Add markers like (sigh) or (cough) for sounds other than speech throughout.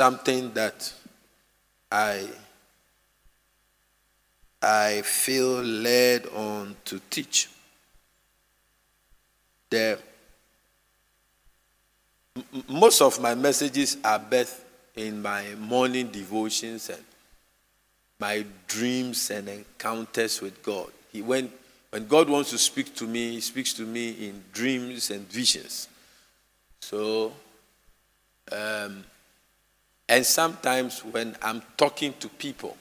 something that I I feel led on to teach. The most of my messages are birthed in my morning devotions and my dreams and encounters with God. He, when, when God wants to speak to me, He speaks to me in dreams and visions. So, um, and sometimes when I'm talking to people,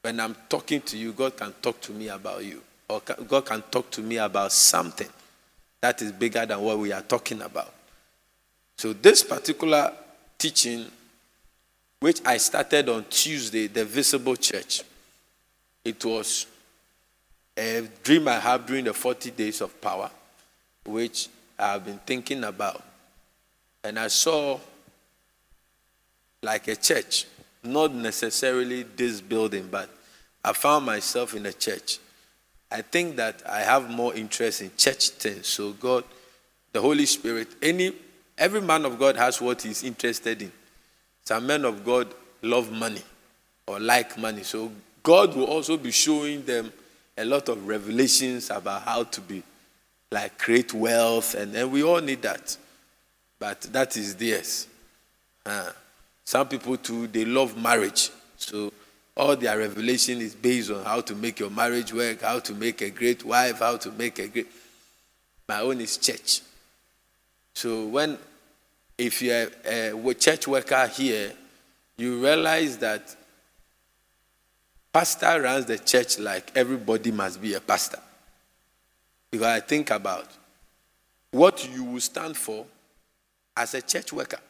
when I'm talking to you, God can talk to me about you, or God can talk to me about something that is bigger than what we are talking about. So, this particular teaching, which I started on Tuesday, the visible church, it was a dream I had during the 40 days of power, which I've been thinking about. And I saw like a church, not necessarily this building, but I found myself in a church. I think that I have more interest in church things. So, God, the Holy Spirit, any Every man of God has what he's interested in. Some men of God love money or like money. So God will also be showing them a lot of revelations about how to be like create wealth and, and we all need that. But that is theirs. Uh, some people too, they love marriage. So all their revelation is based on how to make your marriage work, how to make a great wife, how to make a great. My own is church. So when if you're a church worker here, you realize that pastor runs the church like everybody must be a pastor. Because I think about what you will stand for as a church worker.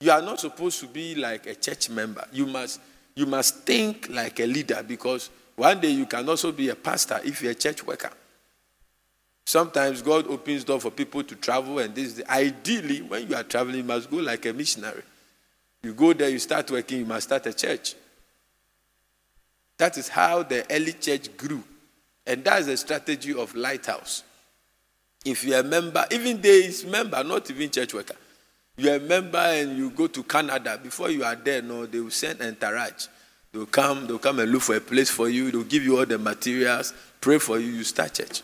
You are not supposed to be like a church member. You must, you must think like a leader because one day you can also be a pastor if you're a church worker. Sometimes God opens door for people to travel, and this ideally, when you are traveling, you must go like a missionary. You go there, you start working, you must start a church. That is how the early church grew. And that's the strategy of Lighthouse. If you're a member, even there is member, not even church worker. You're a member and you go to Canada, before you are there, no, they will send entourage. They'll come, they'll come and look for a place for you, they'll give you all the materials, pray for you, you start church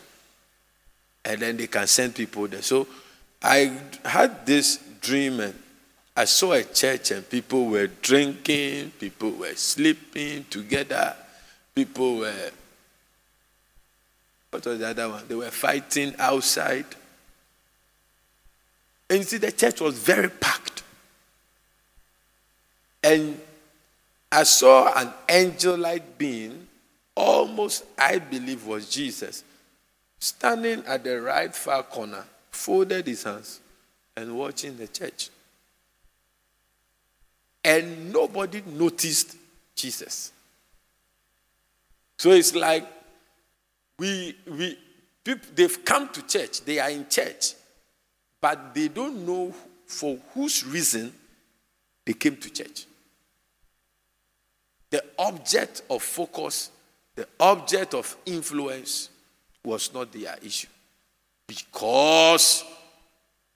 and then they can send people there. So I had this dream and I saw a church and people were drinking, people were sleeping together, people were what was the other one? They were fighting outside. And you see, the church was very packed. And I saw an angel like being, almost, I believe, was Jesus standing at the right far corner, folded his hands and watching the church. And nobody noticed Jesus. So it's like we, we they've come to church, they are in church, but they don't know for whose reason they came to church. The object of focus, the object of influence was not their issue. Because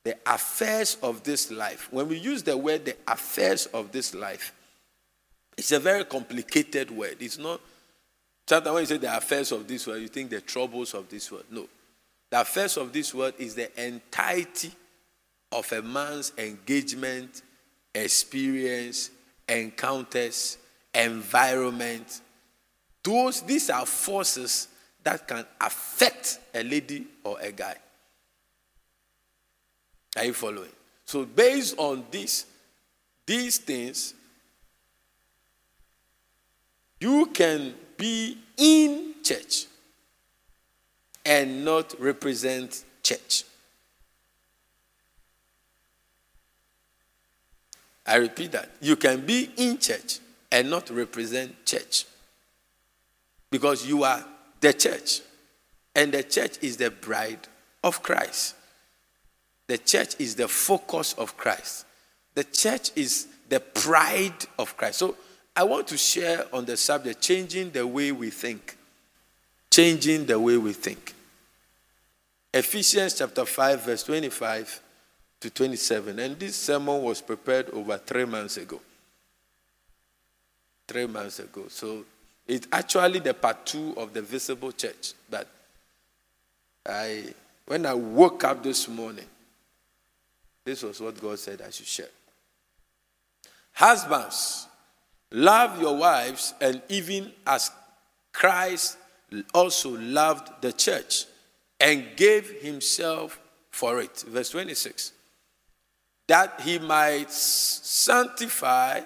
the affairs of this life, when we use the word the affairs of this life, it's a very complicated word. It's not, sometimes when you say the affairs of this world, you think the troubles of this world. No. The affairs of this world is the entirety of a man's engagement, experience, encounters, environment. Those, these are forces that can affect a lady or a guy. Are you following? So, based on this, these things, you can be in church and not represent church. I repeat that. You can be in church and not represent church because you are the church. And the church is the bride of Christ. The church is the focus of Christ. The church is the pride of Christ. So I want to share on the subject changing the way we think. Changing the way we think. Ephesians chapter 5, verse 25 to 27. And this sermon was prepared over three months ago. Three months ago. So it's actually the part two of the visible church. But I, when I woke up this morning, this was what God said I should share. Husbands, love your wives, and even as Christ also loved the church and gave himself for it. Verse 26 that he might sanctify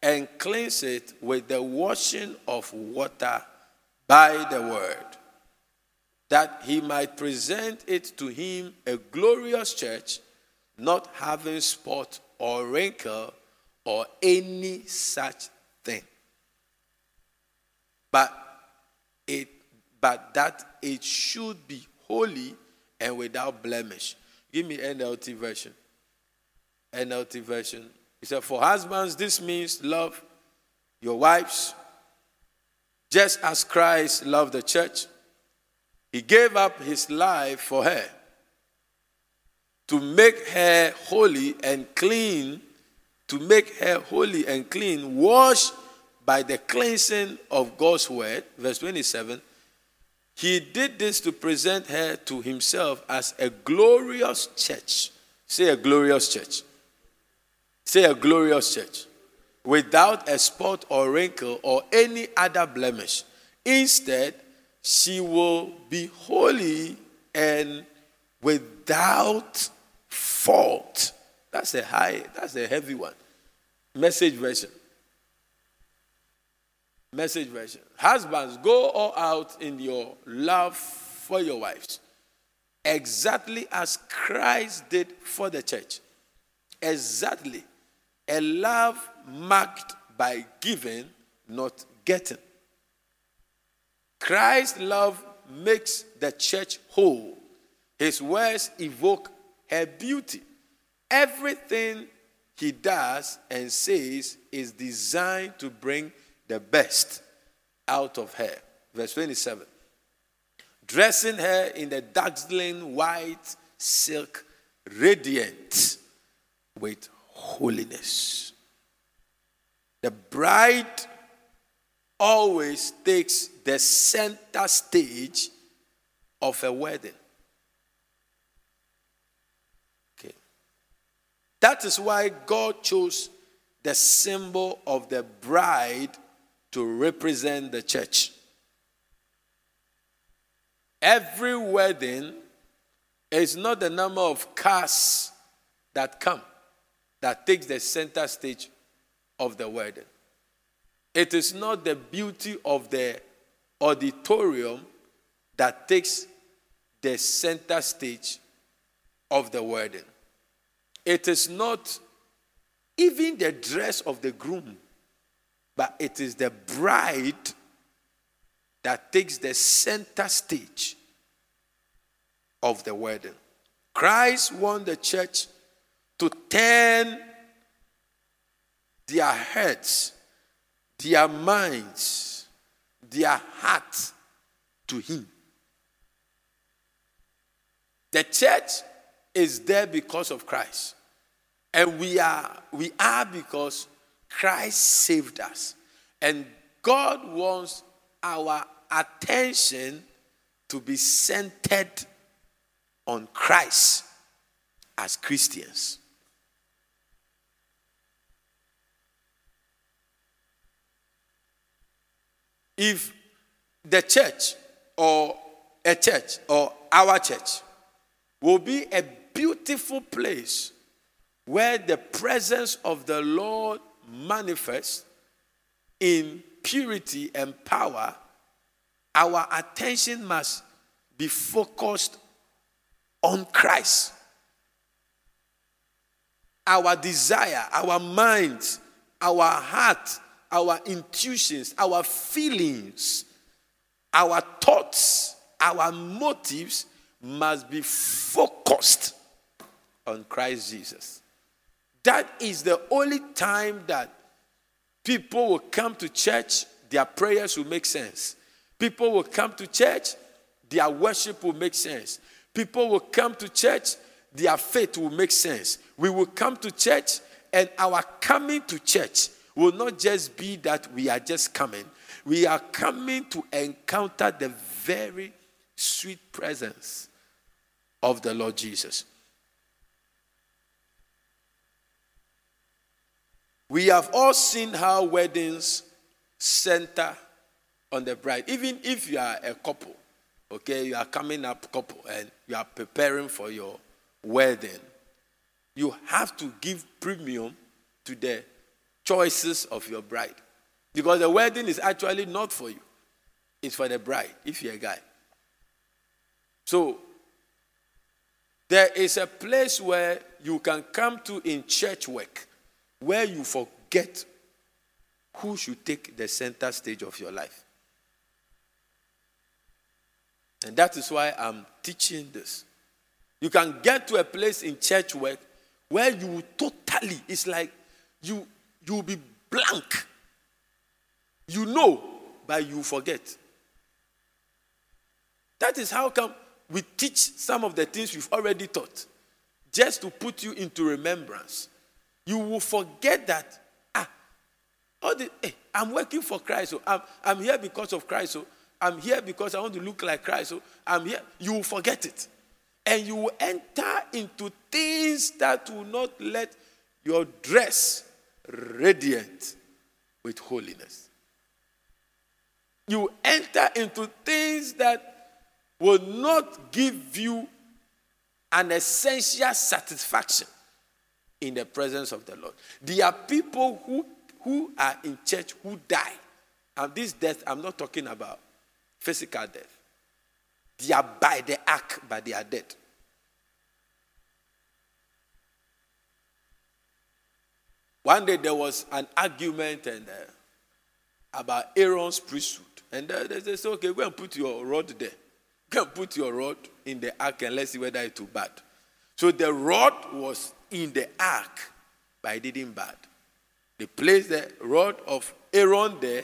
and cleanse it with the washing of water by the word, that he might present it to him a glorious church, not having spot or wrinkle or any such thing. But it but that it should be holy and without blemish. Give me NLT version. NLT version. He said, For husbands, this means love your wives just as Christ loved the church. He gave up his life for her to make her holy and clean, to make her holy and clean, washed by the cleansing of God's word. Verse 27. He did this to present her to himself as a glorious church. Say a glorious church. Say a glorious church. Without a spot or wrinkle or any other blemish. Instead, she will be holy and without fault. That's a high, that's a heavy one. Message version. Message version. Husbands, go all out in your love for your wives, exactly as Christ did for the church. Exactly a love marked by giving, not getting. Christ's love makes the church whole. His words evoke her beauty. Everything he does and says is designed to bring the best out of her. Verse 27. Dressing her in the dazzling white silk, radiant with holiness. The bride always takes the center stage of a wedding. Okay. That is why God chose the symbol of the bride to represent the church. Every wedding is not the number of cars that come that takes the center stage of the wedding. It is not the beauty of the auditorium that takes the center stage of the wedding. It is not even the dress of the groom, but it is the bride that takes the center stage of the wedding. Christ won the church to turn their heads, their minds, their hearts to Him. The church is there because of Christ. And we are, we are because Christ saved us. And God wants our attention to be centered on Christ as Christians. if the church or a church or our church will be a beautiful place where the presence of the Lord manifests in purity and power, our attention must be focused on Christ. Our desire, our minds, our heart our intuitions, our feelings, our thoughts, our motives must be focused on Christ Jesus. That is the only time that people will come to church, their prayers will make sense. People will come to church, their worship will make sense. People will come to church, their faith will make sense. We will come to church, and our coming to church will not just be that we are just coming, we are coming to encounter the very sweet presence of the Lord Jesus. We have all seen how weddings center on the bride. Even if you are a couple, okay, you are coming up couple and you are preparing for your wedding, you have to give premium to the choices of your bride. Because the wedding is actually not for you, it's for the bride, if you're a guy. So, there is a place where you can come to in church work where you forget who should take the center stage of your life. And that is why I'm teaching this. You can get to a place in church work where you totally, it's like you you will be blank. You know, but you forget. That is how come we teach some of the things we've already taught, just to put you into remembrance. You will forget that, ah, all the, hey, I'm working for Christ. So I'm, I'm here because of Christ. So I'm here because I want to look like Christ. So I'm here. You will forget it. And you will enter into things that will not let your dress radiant with holiness. You enter into things that will not give you an essential satisfaction in the presence of the Lord. There are people who, who are in church who die. And this death, I'm not talking about physical death. They are by the ark, but they are dead. One day there was an argument and uh, about Aaron's priesthood. And uh, they said, okay, go and put your rod there. Go and put your rod in the ark and let's see whether it's too bad. So the rod was in the ark, but it didn't bad. They placed the rod of Aaron there,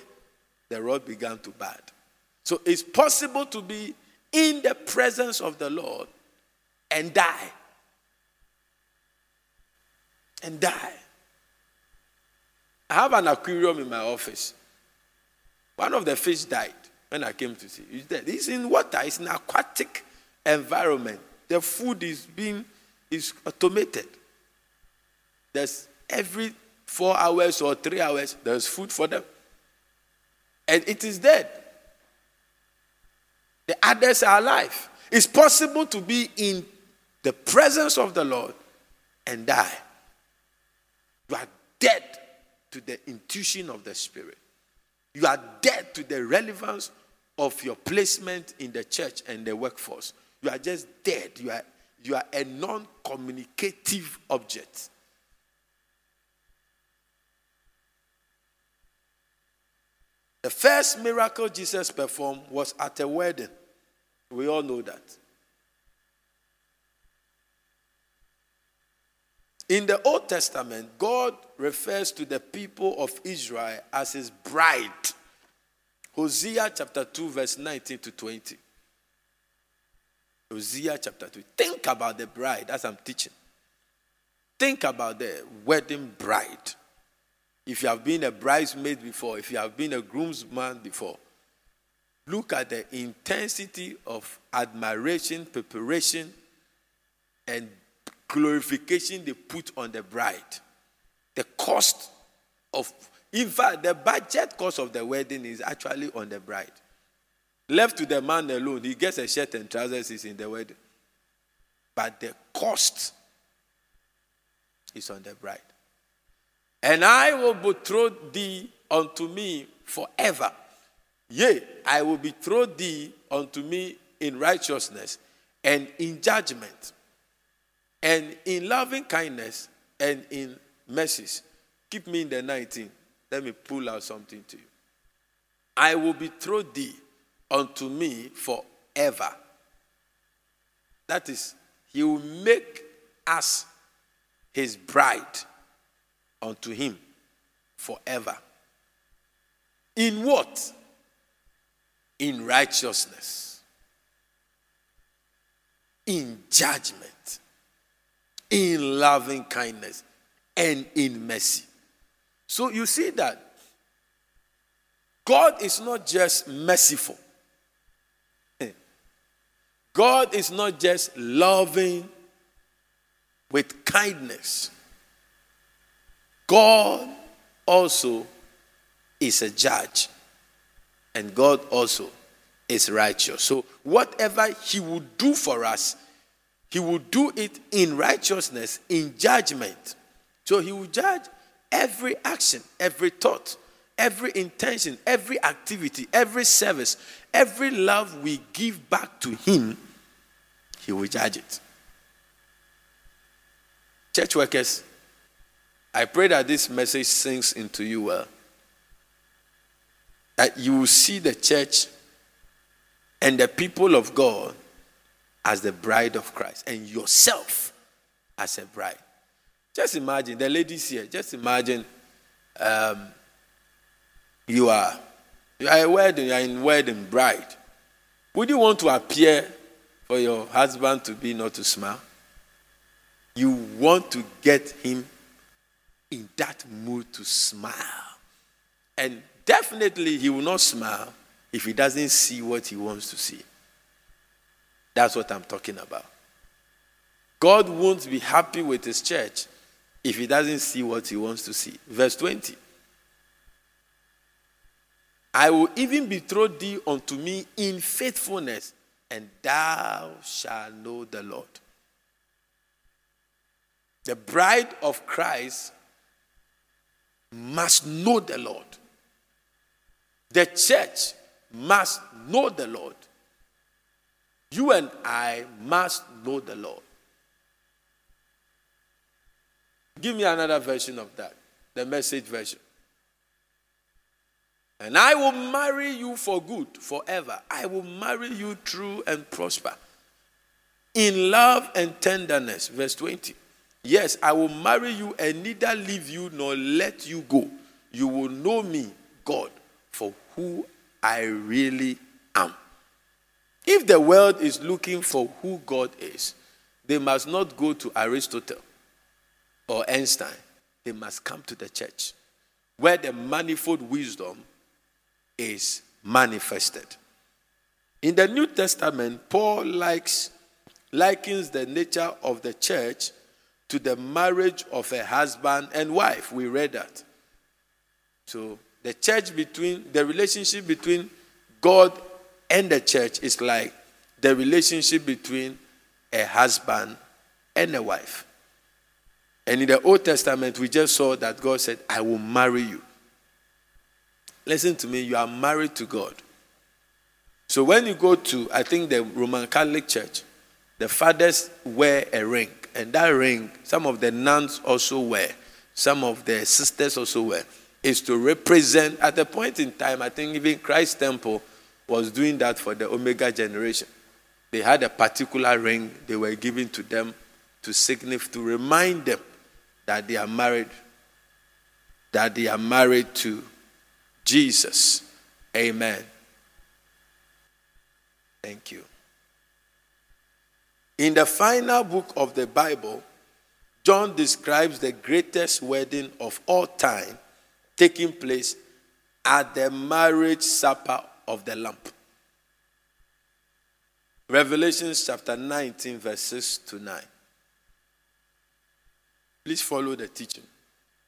the rod began to bad. So it's possible to be in the presence of the Lord and die. And die. I have an aquarium in my office. One of the fish died when I came to see. It's dead. It's in water. It's an aquatic environment. The food is being is automated. There's every four hours or three hours, there's food for them. And it is dead. The others are alive. It's possible to be in the presence of the Lord and die. You are dead to the intuition of the Spirit. You are dead to the relevance of your placement in the church and the workforce. You are just dead. You are, you are a non communicative object. The first miracle Jesus performed was at a wedding. We all know that. In the Old Testament, God refers to the people of Israel as his bride. Hosea chapter 2, verse 19 to 20. Hosea chapter 2. Think about the bride as I'm teaching. Think about the wedding bride. If you have been a bridesmaid before, if you have been a groomsman before, look at the intensity of admiration, preparation, and glorification they put on the bride. The cost of, in fact, the budget cost of the wedding is actually on the bride. Left to the man alone, he gets a shirt and trousers, he's in the wedding. But the cost is on the bride. And I will betroth thee unto me forever. Yea, I will betroth thee unto me in righteousness and in judgment and in loving kindness and in mercies. Keep me in the 19. Let me pull out something to you. I will betroth thee unto me forever. That is, he will make us his bride unto him forever. In what? In righteousness, in judgment, in loving kindness and in mercy. So you see that God is not just merciful, God is not just loving with kindness. God also is a judge, and God also is righteous. So, whatever He will do for us, He will do it in righteousness, in judgment. So, He will judge every action, every thought, every intention, every activity, every service, every love we give back to Him, He will judge it. Church workers, I pray that this message sinks into you well. That you will see the church and the people of God as the bride of Christ and yourself as a bride. Just imagine, the ladies here, just imagine um, you are you are a wedding, you are in wedding bride. Would you want to appear for your husband to be not to smile? You want to get him in that mood to smile. And definitely he will not smile if he doesn't see what he wants to see. That's what I'm talking about. God won't be happy with his church if he doesn't see what he wants to see. Verse 20. I will even betroth thee unto me in faithfulness, and thou shalt know the Lord. The bride of Christ must know the Lord. The church must know the Lord. You and I must know the Lord. Give me another version of that, the message version. And I will marry you for good forever. I will marry you true and prosper. In love and tenderness. Verse 20. Yes, I will marry you and neither leave you nor let you go. You will know me, God, for who I really am. If the world is looking for who God is, they must not go to Aristotle or Einstein. They must come to the church where the manifold wisdom is manifested. In the New Testament, Paul likes, likens the nature of the church to the marriage of a husband and wife. We read that. So the church between the relationship between God and the church is like the relationship between a husband and a wife. And in the Old Testament, we just saw that God said, I will marry you. Listen to me, you are married to God. So when you go to, I think, the Roman Catholic Church, the fathers wear a ring. And that ring, some of the nuns also wear, some of the sisters also wear, is to represent, at a point in time, I think even Kharis Temple was doing that for the Omega generation. They had a particular ring they were giving to them to signify, to remind them that they are married, that they are married to Jesus. Amen. Thank you. In the final book of the Bible, John describes the greatest wedding of all time taking place at the marriage supper of the Lamb. Revelation chapter 19, verses to 9. Please follow the teaching.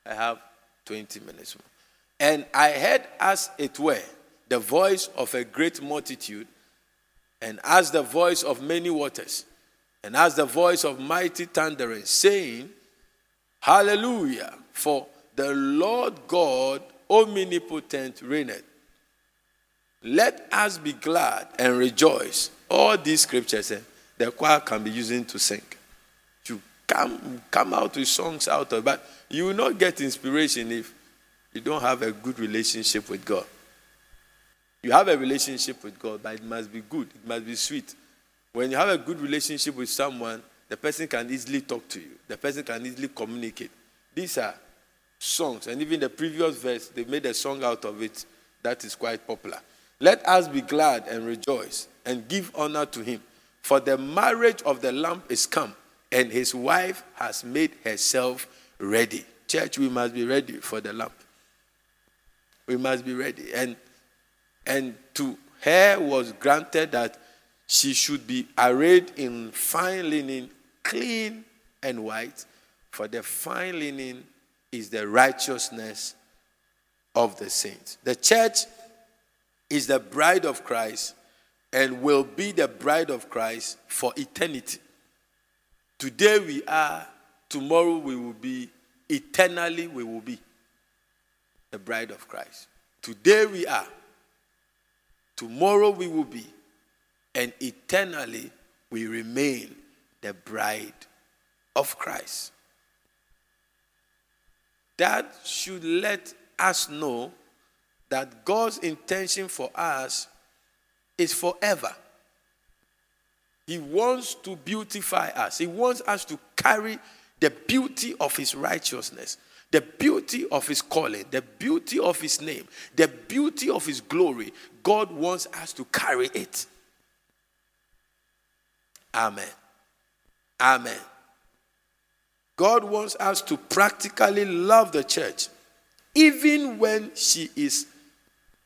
I have 20 minutes more. And I heard, as it were, the voice of a great multitude, and as the voice of many waters and as the voice of mighty thundering, saying, Hallelujah, for the Lord God omnipotent reigneth. Let us be glad and rejoice. All these scriptures eh, the choir can be using to sing. You come, come out with songs out of but you will not get inspiration if you don't have a good relationship with God. You have a relationship with God, but it must be good, it must be sweet. When you have a good relationship with someone, the person can easily talk to you, the person can easily communicate. These are songs, and even the previous verse, they made a song out of it that is quite popular. Let us be glad and rejoice and give honor to him, for the marriage of the Lamb is come, and his wife has made herself ready. Church, we must be ready for the lamp. We must be ready. And and to her was granted that she should be arrayed in fine linen, clean and white, for the fine linen is the righteousness of the saints. The church is the bride of Christ and will be the bride of Christ for eternity. Today we are, tomorrow we will be, eternally we will be the bride of Christ. Today we are, tomorrow we will be, and eternally we remain the bride of Christ. That should let us know that God's intention for us is forever. He wants to beautify us. He wants us to carry the beauty of His righteousness, the beauty of His calling, the beauty of His name, the beauty of His glory. God wants us to carry it. Amen. Amen. God wants us to practically love the church, even when she is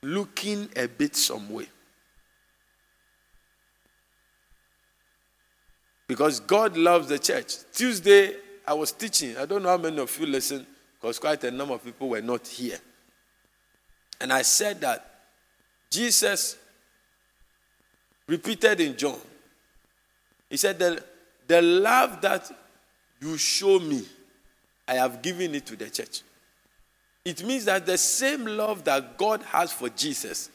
looking a bit some way. Because God loves the church. Tuesday, I was teaching. I don't know how many of you listened, because quite a number of people were not here. And I said that Jesus repeated in John, He said, The, the love that you show me, I have given it to the church. It means that the same love that God has for Jesus,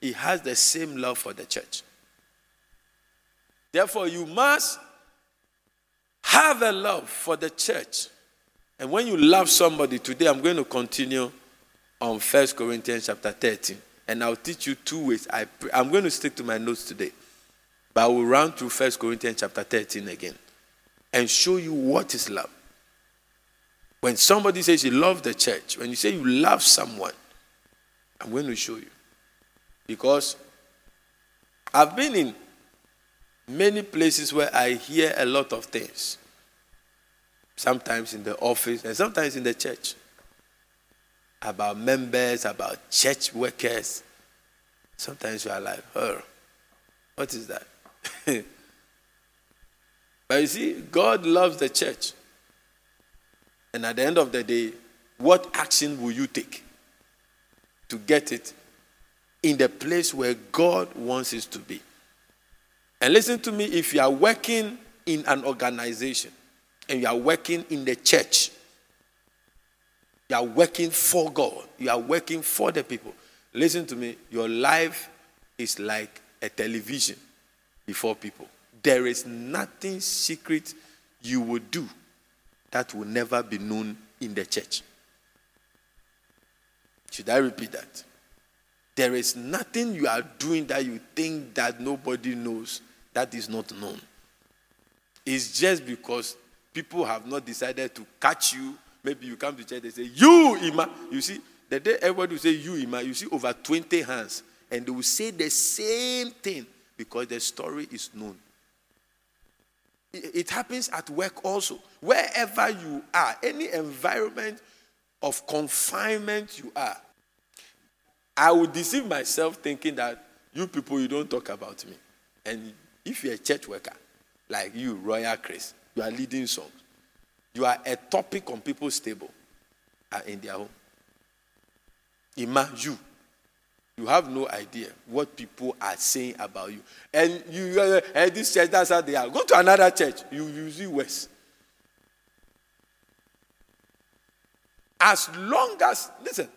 He has the same love for the church. Therefore, you must have a love for the church. And when you love somebody, today I'm going to continue on First Corinthians chapter 13. And I'll teach you two ways. I, I'm going to stick to my notes today. But I will run through First Corinthians chapter 13 again and show you what is love. When somebody says you love the church, when you say you love someone, I'm going to show you. Because I've been in many places where I hear a lot of things. Sometimes in the office and sometimes in the church. About members, about church workers. Sometimes you are like, oh, what is that? (laughs) but you see, God loves the church. And at the end of the day, what action will you take to get it in the place where God wants it to be? And listen to me if you are working in an organization and you are working in the church, you are working for God, you are working for the people. Listen to me, your life is like a television before people. There is nothing secret you will do that will never be known in the church. Should I repeat that? There is nothing you are doing that you think that nobody knows that is not known. It's just because people have not decided to catch you. Maybe you come to church, they say, You, Ima. You see, the day everybody will say, You, Ima, you see over 20 hands. And they will say the same thing because the story is known. It happens at work also. Wherever you are, any environment of confinement you are, I would deceive myself thinking that you people, you don't talk about me. And if you're a church worker, like you, Royal Chris, you are leading songs. You are a topic on people's table uh, in their home. Ima, you. You have no idea what people are saying about you. And you, uh, and this church, that's how they are. Go to another church, you, see worse. As long as, listen,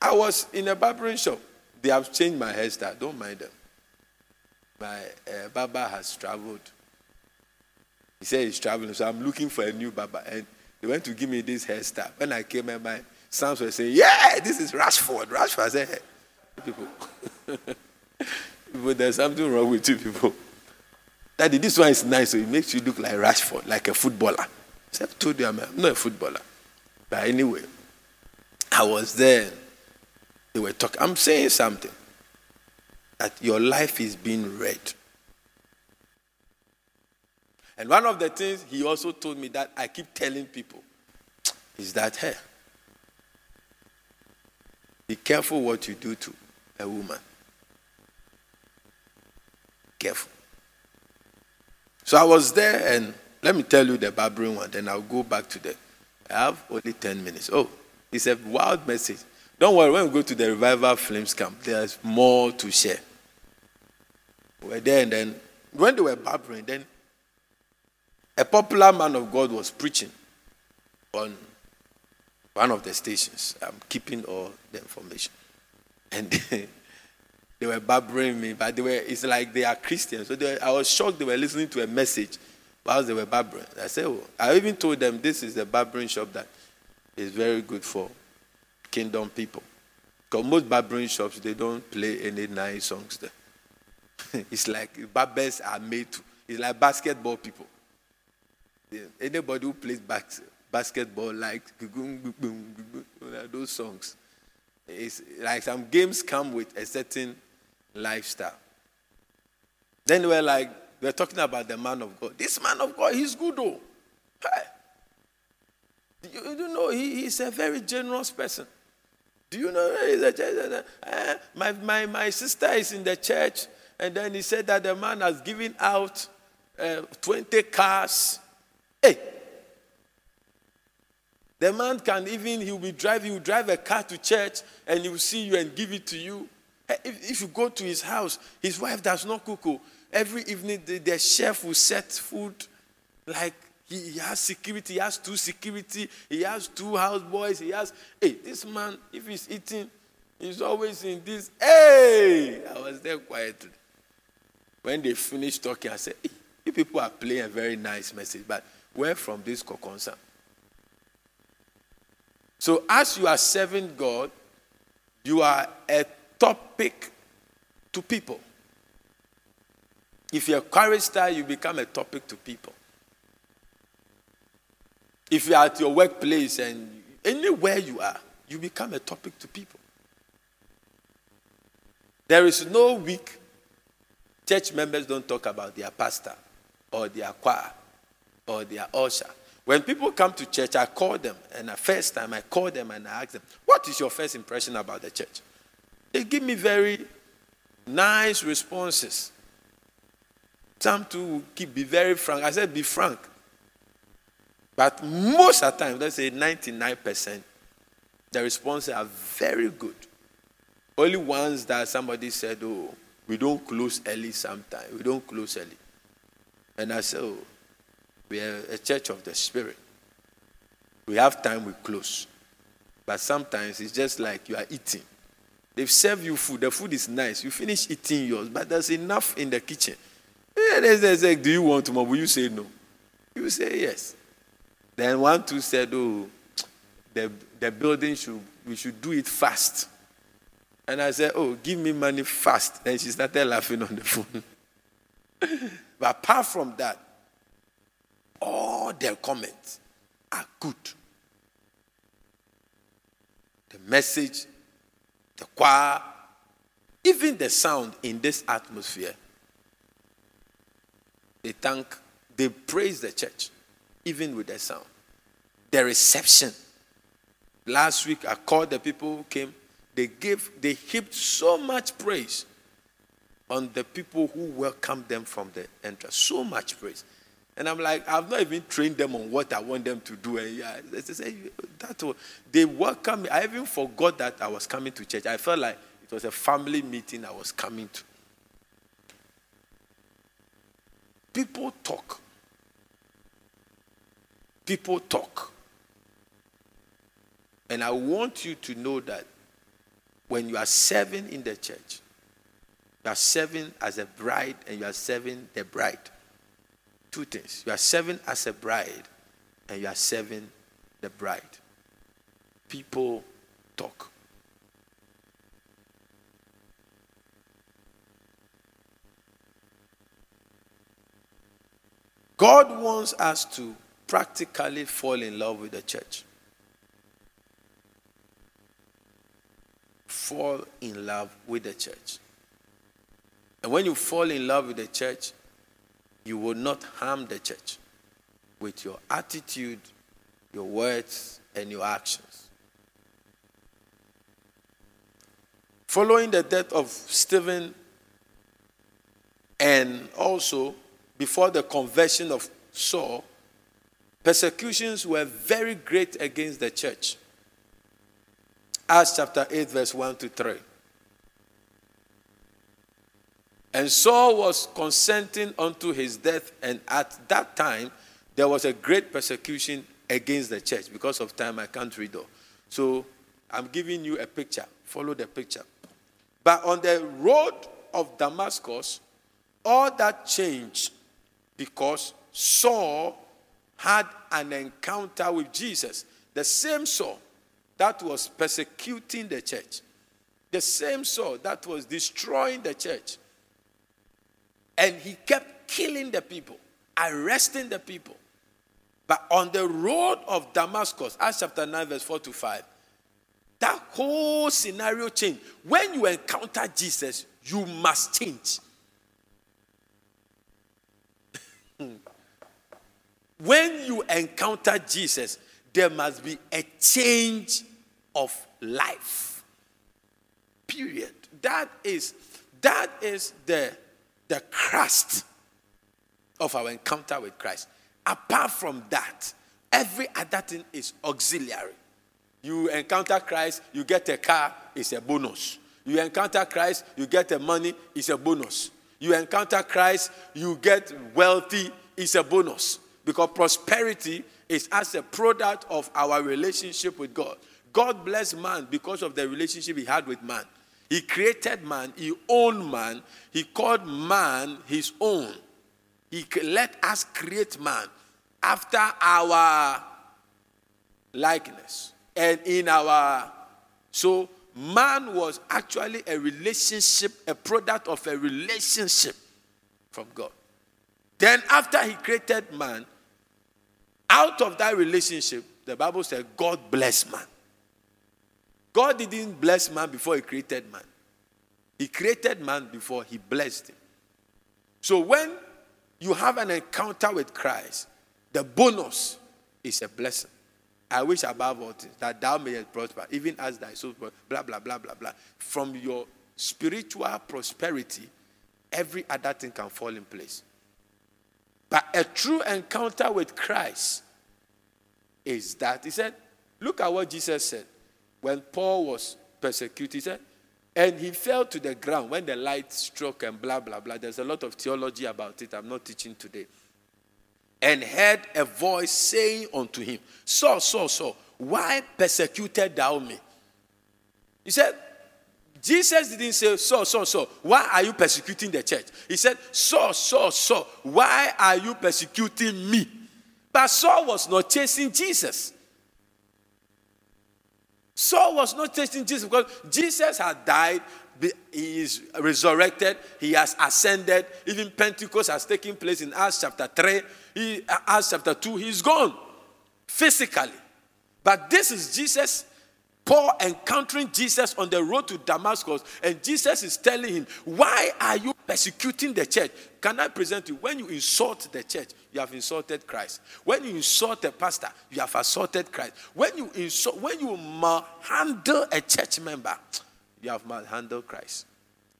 I was in a barbering shop. They have changed my hairstyle. Don't mind them my uh, barber has traveled. He said he's traveling, so I'm looking for a new barber. And they went to give me this hairstyle. When I came my sons were saying, Yeah, this is Rashford. Rashford. I said, hey, people. (laughs) people, there's something wrong with you people. Daddy, this one is nice, so it makes you look like Rashford, like a footballer. I told you I'm not a footballer. But anyway, I was there. They were talking. I'm saying something that your life is being read. And one of the things he also told me that I keep telling people (tsk) is that, hey, be careful what you do to a woman. Careful. So I was there, and let me tell you the barbering one, then I'll go back to the. I have only 10 minutes. Oh, it's a wild message. Don't worry, when we go to the revival flames camp, there's more to share. We're there, and then when they were barbering, then a popular man of God was preaching on one of the stations. I'm keeping all the information. And (laughs) they, were barbering me, but they were, it's like they are Christians. So were, I was shocked they were listening to a message whilst they were barbering. I said, oh, I even told them this is the barbering shop that is very good for kingdom people. Because most barbering shops, they don't play any nice songs there. (laughs) it's like barbers are made to, it's like basketball people. Anybody who plays basketball like those songs. It's like some games come with a certain lifestyle. Then we're like, we're talking about the man of God. This man of God, he's good though. Hey. You, you know, he, he's a very generous person. Do you know he's a, uh, my, my, my sister is in the church, and then he said that the man has given out uh, 20 cars Hey, the man can even, he will be driving, he will drive a car to church and he will see you and give it to you. If, if you go to his house, his wife does not cook. Oh. Every evening, the, the chef will set food like he, he, has security, he has two security, he has two houseboys, he has. Hey, this man, if he's eating, he's always in this. Hey! I was there quietly. When they finished talking, I said, hey, you people are playing a very nice message, but where from this concern? So as you are serving God, you are a topic to people. If you're a chorister, you become a topic to people. If you're at your workplace and anywhere you are, you become a topic to people. There is no week church members don't talk about their pastor or their choir or their usher. When people come to church, I call them, and the first time I call them and I ask them, What is your first impression about the church? They give me very nice responses. Some to keep be very frank. I said, Be frank. But most of the time, let's say 99%, the responses are very good. Only ones that somebody said, Oh, we don't close early sometimes. We don't close early. And I said, Oh, we are a church of the Spirit. We have time, we close. But sometimes it's just like you are eating. They've served you food. The food is nice. You finish eating yours, but there's enough in the kitchen. Yeah, they say, Do you want more? Will you say no? You say yes. Then one, two said, Oh, the, the building should, we should do it fast. And I said, Oh, give me money fast. Then she started laughing on the (laughs) phone. but apart from that, all their comments are good. The message, the choir, even the sound in this atmosphere, they thank, they praise the church, even with the sound. The reception. Last week, I called the people who came. They gave, they heaped so much praise on the people who welcomed them from the entrance. So much praise. And I'm like, I've not even trained them on what I want them to do. And yeah, they say that was, they welcome me. I even forgot that I was coming to church. I felt like it was a family meeting I was coming to. People talk. People talk. And I want you to know that when you are serving in the church, you are serving as a bride and you are serving the bride two things. You are serving as a bride, and you are serving the bride. People talk. God wants us to practically fall in love with the church. Fall in love with the church. And when you fall in love with the church, you will not harm the church with your attitude, your words, and your actions. Following the death of Stephen and also before the conversion of Saul, persecutions were very great against the church. Acts chapter 8, verse 1 to 3. And Saul was consenting unto his death, and at that time there was a great persecution against the church. Because of time, I can't read all. So I'm giving you a picture. Follow the picture. But on the road of Damascus, all that changed because Saul had an encounter with Jesus. The same Saul that was persecuting the church, the same Saul that was destroying the church. And he kept killing the people, arresting the people. But on the road of Damascus, Acts chapter 9, verse 4 to 5, that whole scenario changed. When you encounter Jesus, you must change. (laughs) when you encounter Jesus, there must be a change of life. Period. That is that is the the crust of our encounter with Christ. Apart from that, every other thing is auxiliary. You encounter Christ, you get a car, it's a bonus. You encounter Christ, you get a money, it's a bonus. You encounter Christ, you get wealthy, it's a bonus. Because prosperity is as a product of our relationship with God. God blessed man because of the relationship he had with man. He created man, he owned man, he called man his own. He let us create man after our likeness and in our so man was actually a relationship a product of a relationship from god then after he created man out of that relationship the bible said god blessed man god didn't bless man before he created man he created man before he blessed him so when you have an encounter with christ the bonus is a blessing. I wish above all things that thou mayest prosper, even as thy soul blah blah blah blah blah. From your spiritual prosperity, every other thing can fall in place. But a true encounter with Christ is that he said, look at what Jesus said when Paul was persecuted. He said, and he fell to the ground when the light struck and blah blah blah. There's a lot of theology about it. I'm not teaching today and heard a voice saying unto him, Saul, Saul, Saul, why persecuted thou me? He said, Jesus didn't say, Saul, Saul, Saul, why are you persecuting the church? He said, Saul, Saul, Saul, why are you persecuting me? But Saul was not chasing Jesus. Saul was not chasing Jesus because Jesus had died he is resurrected, he has ascended. Even Pentecost has taken place in Acts chapter 3, he, uh, Acts chapter 2, he's gone physically. But this is Jesus, Paul encountering Jesus on the road to Damascus, and Jesus is telling him, Why are you persecuting the church? Can I present you? When you insult the church, you have insulted Christ. When you insult a pastor, you have assaulted Christ. When you insult, when you handle a church member, you have handled Christ.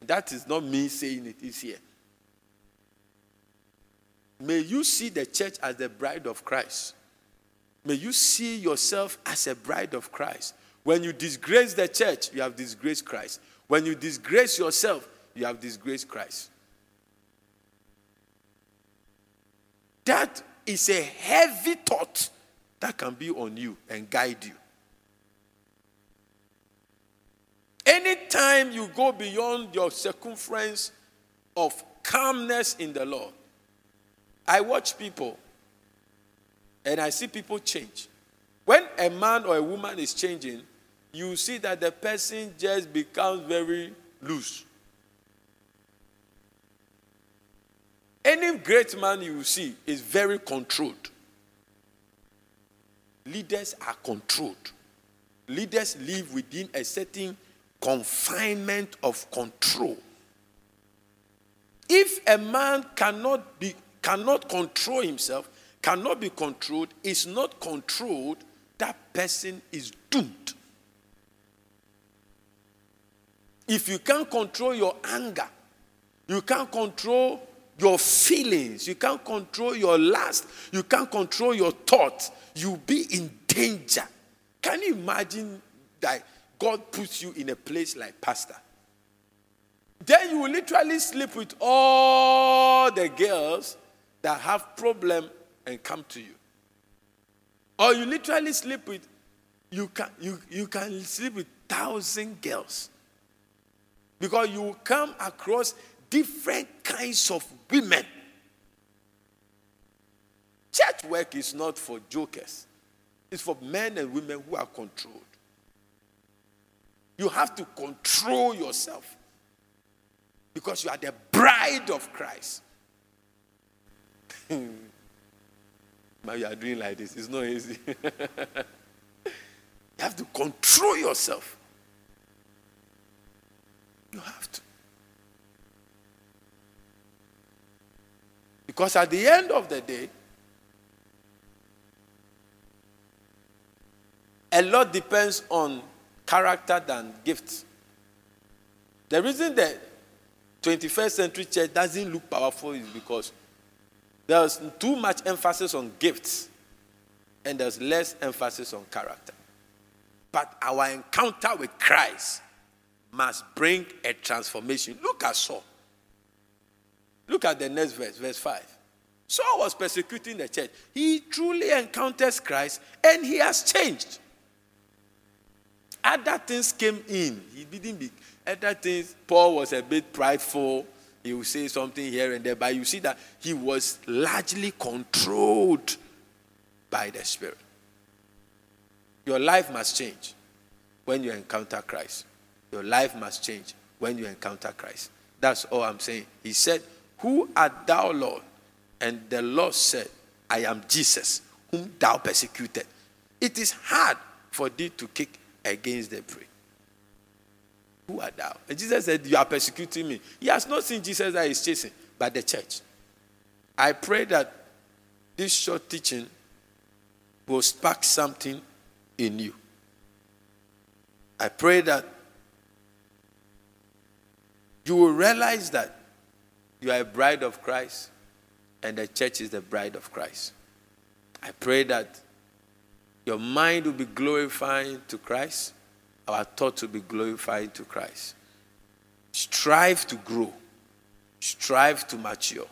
That is not me saying it, it's here. May you see the church as the bride of Christ. May you see yourself as a bride of Christ. When you disgrace the church, you have disgraced Christ. When you disgrace yourself, you have disgraced Christ. That is a heavy thought that can be on you and guide you. Anytime you go beyond your circumference of calmness in the Lord, I watch people and I see people change. When a man or a woman is changing, you see that the person just becomes very loose. Any great man you see is very controlled. Leaders are controlled. Leaders live within a certain confinement of control. If a man cannot be cannot control himself, cannot be controlled, is not controlled, that person is doomed. If you can't control your anger, you can't control your feelings, you can't control your lust, you can't control your thoughts, you'll be in danger. Can you imagine that God puts you in a place like pastor? Then you will literally sleep with all the girls that have problem and come to you. Or you literally sleep with you can you, you can sleep with thousand girls. Because you will come across different kinds of women. Church work is not for jokers, it's for men and women who are controlled. You have to control yourself because you are the bride of Christ. (laughs) But you are doing like this. It's not easy. (laughs) you have to control yourself. You have to. Because at the end of the day, a lot depends on character than gifts. The reason the 21st century church doesn't look powerful is because there's too much emphasis on gifts and there's less emphasis on character. But our encounter with Christ must bring a transformation. Look at Saul. Look at the next verse, verse 5. Saul was persecuting the church. He truly encounters Christ and he has changed. Other things came in. He didn't be. Other things, Paul was a bit prideful. He will say something here and there, but you see that he was largely controlled by the Spirit. Your life must change when you encounter Christ. Your life must change when you encounter Christ. That's all I'm saying. He said, Who art thou, Lord? And the Lord said, I am Jesus, whom thou persecuted. It is hard for thee to kick against the prick. Who art thou? And Jesus said, You are persecuting me. He has not seen Jesus that is chasing, but the church. I pray that this short teaching will spark something in you. I pray that you will realize that you are a bride of Christ and the church is the bride of Christ. I pray that your mind will be glorifying to Christ, our thoughts will be glorifying to Christ. Strive to grow, strive to mature,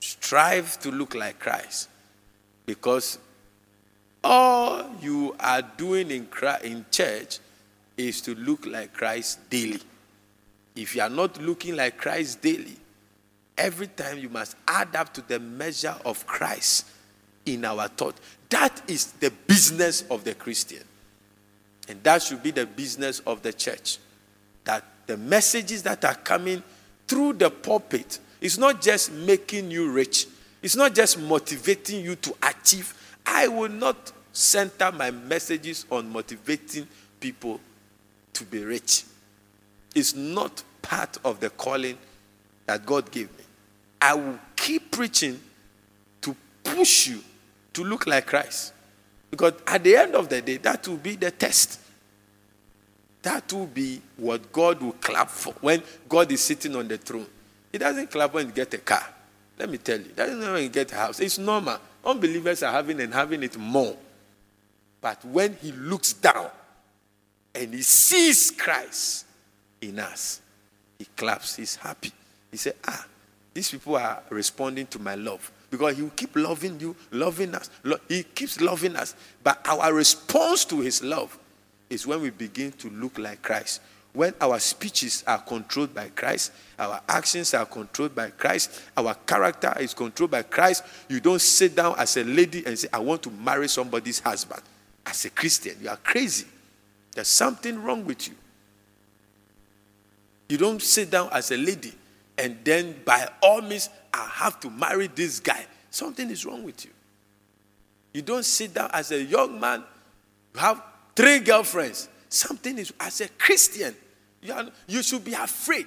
strive to look like Christ because all you are doing in, Christ, in church is to look like Christ daily. If you are not looking like Christ daily, every time you must add up to the measure of Christ in our thought. That is the business of the Christian. And that should be the business of the church. That the messages that are coming through the pulpit is not just making you rich, it's not just motivating you to achieve. I will not center my messages on motivating people to be rich. It's not part of the calling that God gave me. I will keep preaching to push you to look like Christ. Because at the end of the day, that will be the test. That will be what God will clap for when God is sitting on the throne. He doesn't clap when you get a car. Let me tell you. He doesn't when you get a house. It's normal. Unbelievers are having and having it more. But when he looks down and he sees Christ in us, he claps, he's happy. He said, Ah, these people are responding to my love. Because he will keep loving you, loving us. He keeps loving us. But our response to his love is when we begin to look like Christ. When our speeches are controlled by Christ, our actions are controlled by Christ, our character is controlled by Christ, you don't sit down as a lady and say, I want to marry somebody's husband. As a Christian, you are crazy. There's something wrong with you. You don't sit down as a lady and then by all means, I have to marry this guy. Something is wrong with you. You don't sit down as a young man, you have three girlfriends. Something is, as a Christian, you, are, you should be afraid.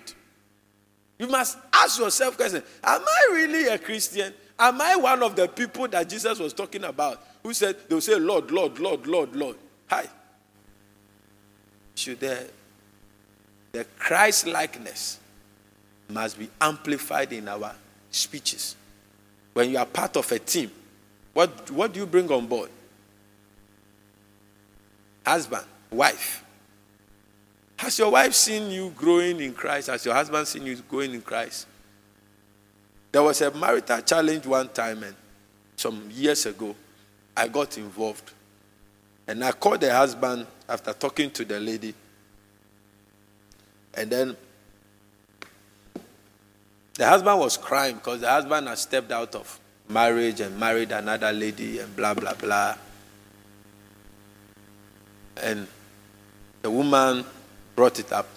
You must ask yourself question Am I really a Christian? Am I one of the people that Jesus was talking about who said, they'll say, Lord, Lord, Lord, Lord, Lord? Hi. Should the, the Christ likeness must be amplified in our speeches. When you are part of a team, what, what do you bring on board? Husband, wife. Has your wife seen you growing in Christ? Has your husband seen you growing in Christ? There was a marital challenge one time, and some years ago, I got involved. And I called the husband after talking to the lady. And then the husband was crying because the husband had stepped out of marriage and married another lady and blah, blah, blah. And the woman brought it up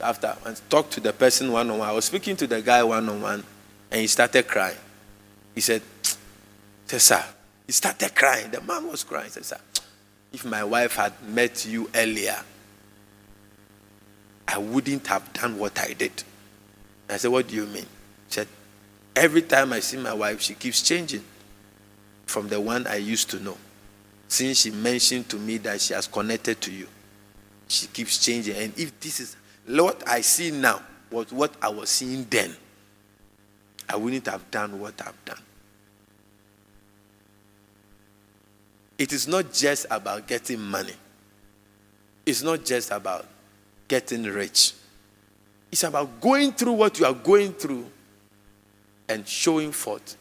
after and talked to the person one on one. I was speaking to the guy one on one, and he started crying. He said, Sir, he started crying. The man was crying. He said, Sir, if my wife had met you earlier, I wouldn't have done what I did. I said, What do you mean? She said, Every time I see my wife, she keeps changing from the one I used to know. Since she mentioned to me that she has connected to you, she keeps changing. And if this is what I see now was what I was seeing then, I wouldn't have done what I've done. It is not just about getting money. It's not just about getting rich. It's about going through what you are going through and showing forth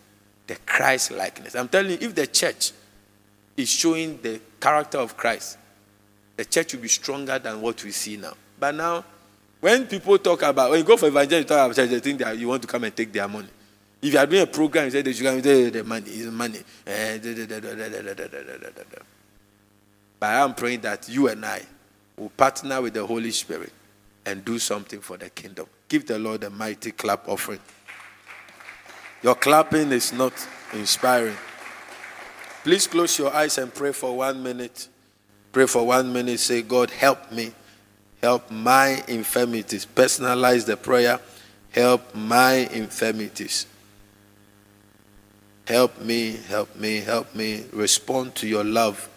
the Christ likeness. I'm telling you, if the church is showing the character of Christ, the church will be stronger than what we see now. But now, when people talk about, when you go for evangelism, talk about church, they think that you want to come and take their money. If you are doing a program, you say they should come and the money is money. But I am praying that you and I will partner with the Holy Spirit and do something for the kingdom. Give the Lord a mighty clap offering. Your clapping is not inspiring. Please close your eyes and pray for one minute. Pray for one minute. Say, God, help me. Help my infirmities. Personalize the prayer. Help my infirmities. Help me, help me, help me respond to your love.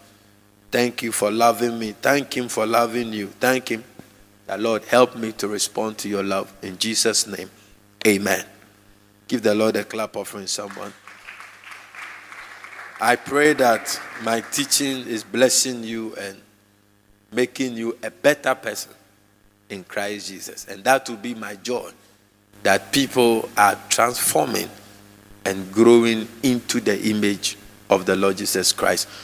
Thank you for loving me. Thank Him for loving you. Thank Him. The Lord, help me to respond to your love. In Jesus' name, amen. Give the Lord a clap offering, someone. I pray that my teaching is blessing you and making you a better person in Christ Jesus. And that will be my joy that people are transforming and growing into the image of the Lord Jesus Christ.